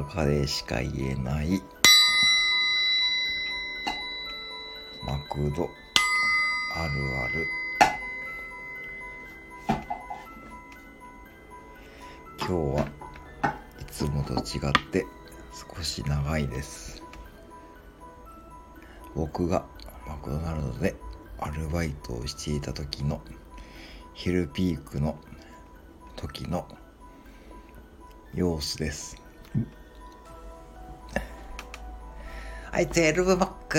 中でしか言えない。マクド。あるある。今日はいつもと違って少し長いです。僕がマクドナルドでアルバイトをしていた時の昼ピークの時の様子です。はい、12バック、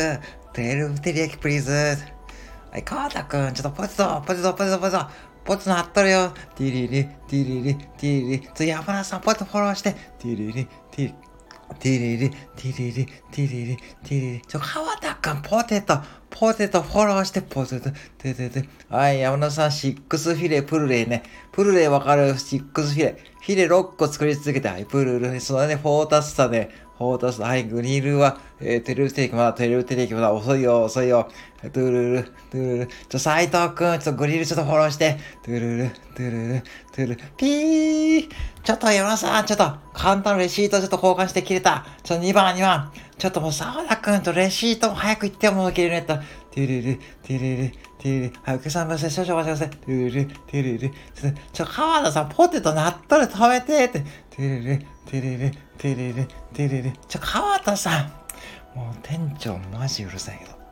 12照り焼きプリーズ。はい、川田くん、ちょっとポテト、ポテト、ポテト、ポテト、ポテトなっとるよ。ティリリ、ティリリ、ティリリ。ちょっと山田さん、ポテトフォローして。ティリリ、ティリリ。ティリリ、ティリリ、ティリリ、ティリリ。ちょ、川田くん、ポテト、ポテトフォローして、ポテト、テテテ。はい、山田さん、シックスフィレ、プルレイね。プルレイわかるシックスフィレ。フィレ6個作り続けて、はい、プルル。そのね、フォータスタで、フォータス、はい、グリルは、えー、テルステーキまだ、テルステーキまだ、遅いよ、遅いよ。トゥルル、トゥルル。ちょ、斎藤くん、ちょっとグリルちょっとフォローして。トゥルル、トゥルル、トゥルル。ピーちょっと山田さん、ちょっと、簡単なレシートちょっと交換して切れた。ちょ、2番、2番。ちょっともう沢田くんとレシートも早く行ってもう切れるやった。トゥルル、トゥルル、トゥルル。はい、お客さん、少々お待ちください。トゥルル、トゥルル。ちょ、川田さん、ポテト納豆で食べてって。トゥルル、トゥルル、トゥルル、トゥルル。ちょ、川田さん。もう店長マジうるさいけど。